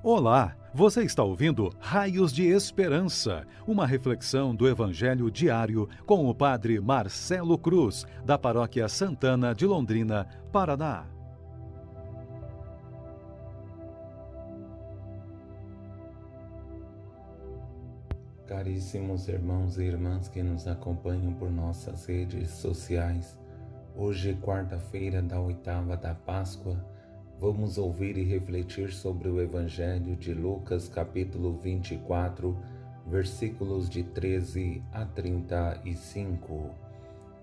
Olá, você está ouvindo Raios de Esperança, uma reflexão do Evangelho diário com o Padre Marcelo Cruz, da Paróquia Santana de Londrina, Paraná. Caríssimos irmãos e irmãs que nos acompanham por nossas redes sociais, hoje, quarta-feira da oitava da Páscoa, Vamos ouvir e refletir sobre o Evangelho de Lucas, capítulo 24, versículos de 13 a 35.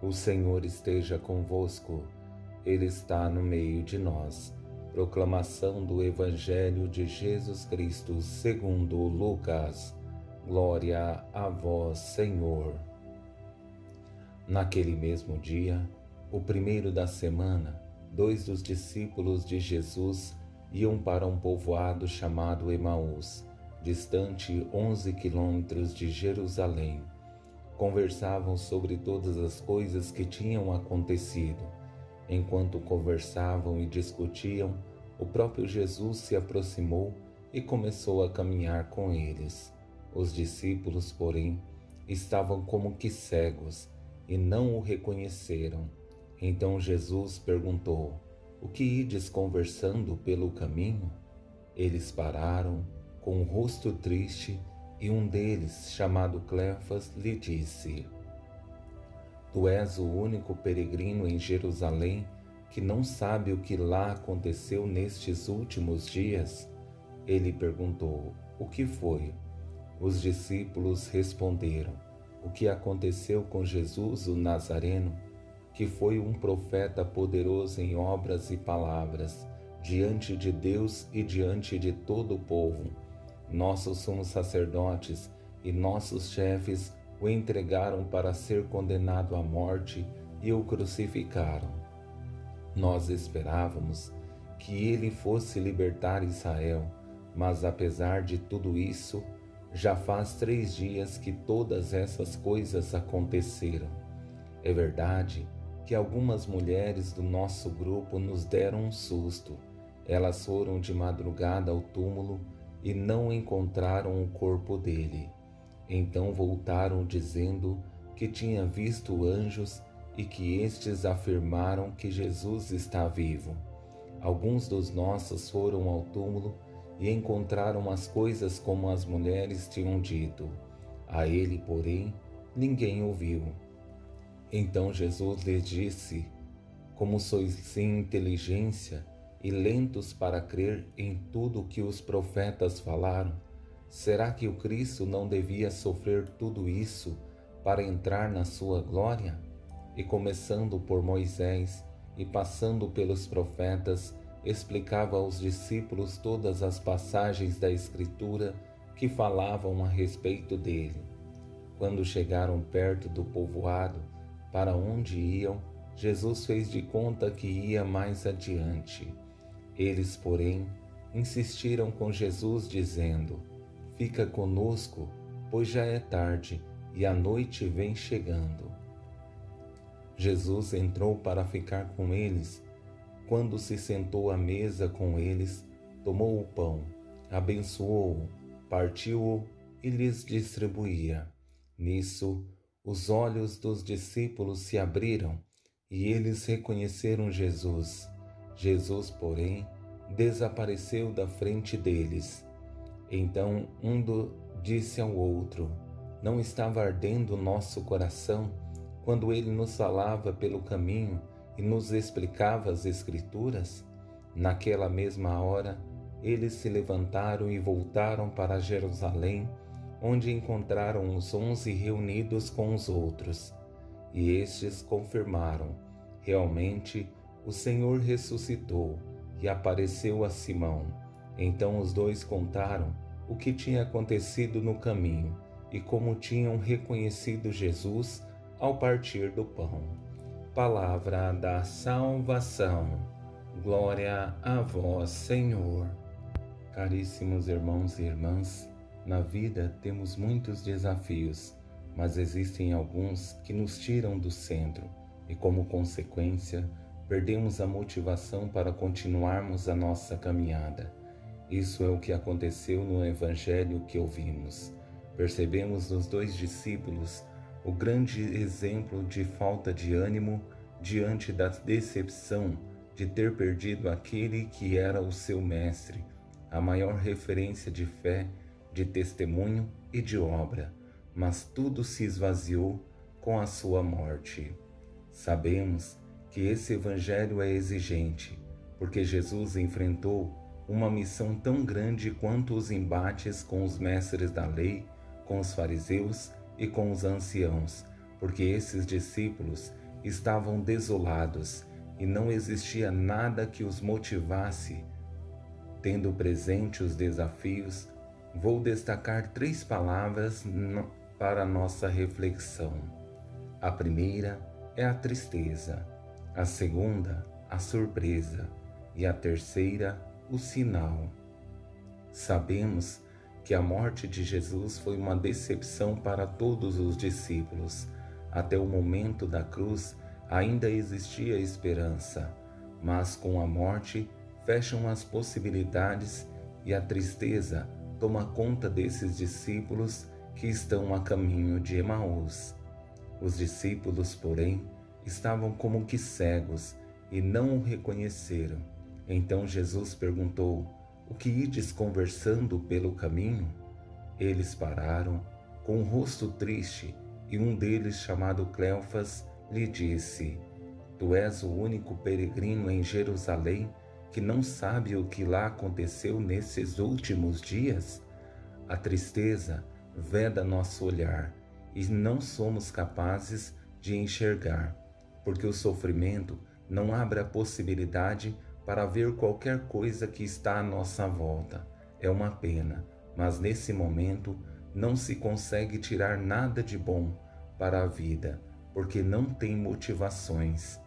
O Senhor esteja convosco, Ele está no meio de nós. Proclamação do Evangelho de Jesus Cristo, segundo Lucas. Glória a vós, Senhor. Naquele mesmo dia, o primeiro da semana, dois dos discípulos de Jesus iam para um povoado chamado Emaús, distante 11 quilômetros de Jerusalém. Conversavam sobre todas as coisas que tinham acontecido. Enquanto conversavam e discutiam, o próprio Jesus se aproximou e começou a caminhar com eles. Os discípulos, porém, estavam como que cegos e não o reconheceram. Então Jesus perguntou: O que ides conversando pelo caminho? Eles pararam, com o rosto triste, e um deles, chamado Cleofas, lhe disse: Tu és o único peregrino em Jerusalém que não sabe o que lá aconteceu nestes últimos dias? Ele perguntou: O que foi? Os discípulos responderam: O que aconteceu com Jesus o Nazareno? Que foi um profeta poderoso em obras e palavras, diante de Deus e diante de todo o povo. Nossos sumos sacerdotes e nossos chefes o entregaram para ser condenado à morte e o crucificaram. Nós esperávamos que ele fosse libertar Israel, mas apesar de tudo isso, já faz três dias que todas essas coisas aconteceram. É verdade que algumas mulheres do nosso grupo nos deram um susto. Elas foram de madrugada ao túmulo e não encontraram o corpo dele. Então voltaram dizendo que tinha visto anjos e que estes afirmaram que Jesus está vivo. Alguns dos nossos foram ao túmulo e encontraram as coisas como as mulheres tinham dito. A ele, porém, ninguém ouviu. Então Jesus lhes disse: Como sois sem inteligência e lentos para crer em tudo o que os profetas falaram, será que o Cristo não devia sofrer tudo isso para entrar na sua glória? E começando por Moisés e passando pelos profetas, explicava aos discípulos todas as passagens da Escritura que falavam a respeito dele. Quando chegaram perto do povoado, para onde iam, Jesus fez de conta que ia mais adiante. Eles, porém, insistiram com Jesus, dizendo: Fica conosco, pois já é tarde e a noite vem chegando. Jesus entrou para ficar com eles. Quando se sentou à mesa com eles, tomou o pão, abençoou-o, partiu-o e lhes distribuía. Nisso, os olhos dos discípulos se abriram e eles reconheceram Jesus. Jesus, porém, desapareceu da frente deles. Então um do, disse ao outro: Não estava ardendo o nosso coração quando ele nos falava pelo caminho e nos explicava as Escrituras? Naquela mesma hora, eles se levantaram e voltaram para Jerusalém onde encontraram os onze reunidos com os outros, e estes confirmaram: realmente o Senhor ressuscitou e apareceu a Simão. Então os dois contaram o que tinha acontecido no caminho e como tinham reconhecido Jesus ao partir do pão. Palavra da salvação. Glória a vós, Senhor. Caríssimos irmãos e irmãs, na vida temos muitos desafios, mas existem alguns que nos tiram do centro e, como consequência, perdemos a motivação para continuarmos a nossa caminhada. Isso é o que aconteceu no evangelho que ouvimos. Percebemos nos dois discípulos o grande exemplo de falta de ânimo diante da decepção de ter perdido aquele que era o seu mestre, a maior referência de fé, de testemunho e de obra, mas tudo se esvaziou com a sua morte. Sabemos que esse evangelho é exigente, porque Jesus enfrentou uma missão tão grande quanto os embates com os mestres da lei, com os fariseus e com os anciãos, porque esses discípulos estavam desolados e não existia nada que os motivasse. Tendo presente os desafios, vou destacar três palavras para nossa reflexão. A primeira é a tristeza, a segunda, a surpresa e a terceira, o sinal. Sabemos que a morte de Jesus foi uma decepção para todos os discípulos. Até o momento da cruz ainda existia esperança, mas com a morte fecham as possibilidades e a tristeza toma conta desses discípulos que estão a caminho de Emaús. Os discípulos, porém, estavam como que cegos e não o reconheceram. Então Jesus perguntou: O que ides conversando pelo caminho? Eles pararam, com o rosto triste, e um deles, chamado Cleofas, lhe disse: Tu és o único peregrino em Jerusalém que não sabe o que lá aconteceu nesses últimos dias? A tristeza veda nosso olhar e não somos capazes de enxergar, porque o sofrimento não abre a possibilidade para ver qualquer coisa que está à nossa volta. É uma pena, mas nesse momento não se consegue tirar nada de bom para a vida, porque não tem motivações.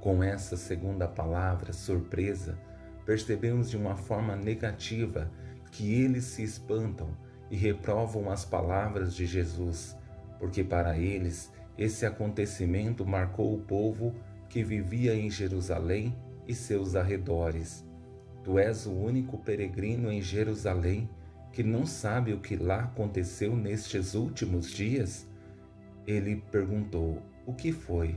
Com essa segunda palavra, surpresa, percebemos de uma forma negativa que eles se espantam e reprovam as palavras de Jesus, porque para eles esse acontecimento marcou o povo que vivia em Jerusalém e seus arredores. Tu és o único peregrino em Jerusalém que não sabe o que lá aconteceu nestes últimos dias? Ele perguntou: O que foi?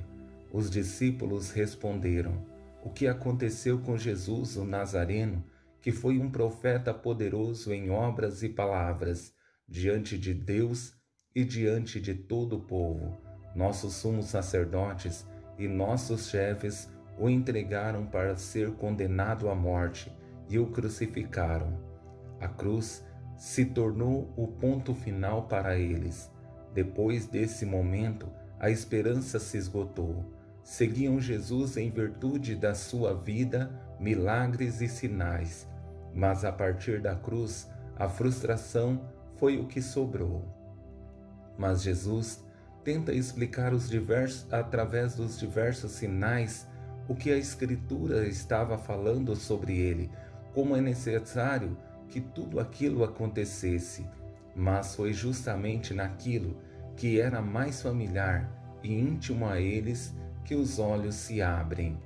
Os discípulos responderam: O que aconteceu com Jesus, o Nazareno, que foi um profeta poderoso em obras e palavras, diante de Deus e diante de todo o povo. Nossos sumos sacerdotes e nossos chefes o entregaram para ser condenado à morte e o crucificaram. A cruz se tornou o ponto final para eles. Depois desse momento, a esperança se esgotou. Seguiam Jesus em virtude da sua vida, milagres e sinais, mas a partir da cruz, a frustração foi o que sobrou. Mas Jesus tenta explicar os diversos, através dos diversos sinais o que a Escritura estava falando sobre ele, como é necessário que tudo aquilo acontecesse, mas foi justamente naquilo que era mais familiar e íntimo a eles que os olhos se abrem.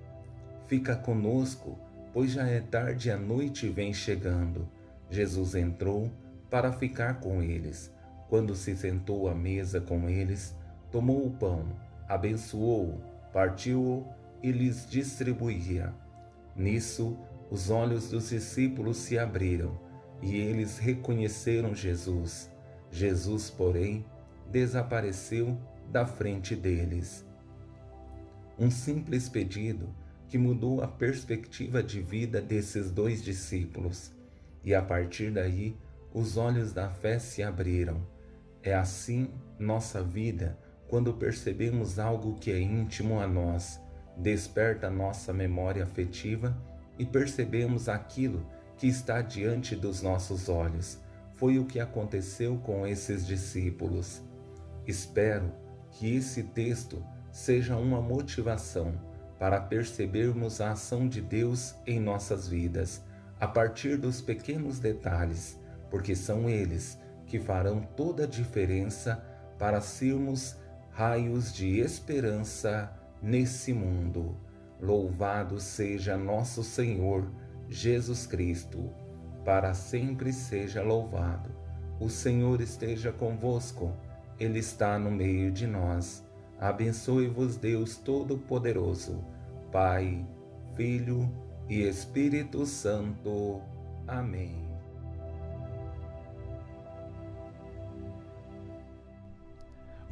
Fica conosco, pois já é tarde e a noite vem chegando. Jesus entrou para ficar com eles. Quando se sentou à mesa com eles, tomou o pão, abençoou-o, partiu-o e lhes distribuía. Nisso, os olhos dos discípulos se abriram e eles reconheceram Jesus. Jesus, porém, desapareceu da frente deles. Um simples pedido que mudou a perspectiva de vida desses dois discípulos, e a partir daí os olhos da fé se abriram. É assim nossa vida quando percebemos algo que é íntimo a nós, desperta nossa memória afetiva e percebemos aquilo que está diante dos nossos olhos. Foi o que aconteceu com esses discípulos. Espero que esse texto seja uma motivação para percebermos a ação de Deus em nossas vidas, a partir dos pequenos detalhes, porque são eles que farão toda a diferença para sermos raios de esperança nesse mundo. Louvado seja nosso Senhor Jesus Cristo, para sempre seja louvado. O Senhor esteja convosco, Ele está no meio de nós. Abençoe-vos, Deus Todo-Poderoso, Pai, Filho e Espírito Santo. Amém.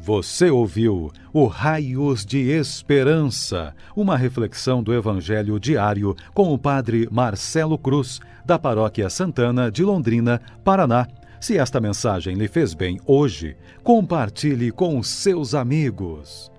Você ouviu o Raios de Esperança, uma reflexão do Evangelho diário com o Padre Marcelo Cruz, da Paróquia Santana de Londrina, Paraná. Se esta mensagem lhe fez bem hoje, compartilhe com seus amigos.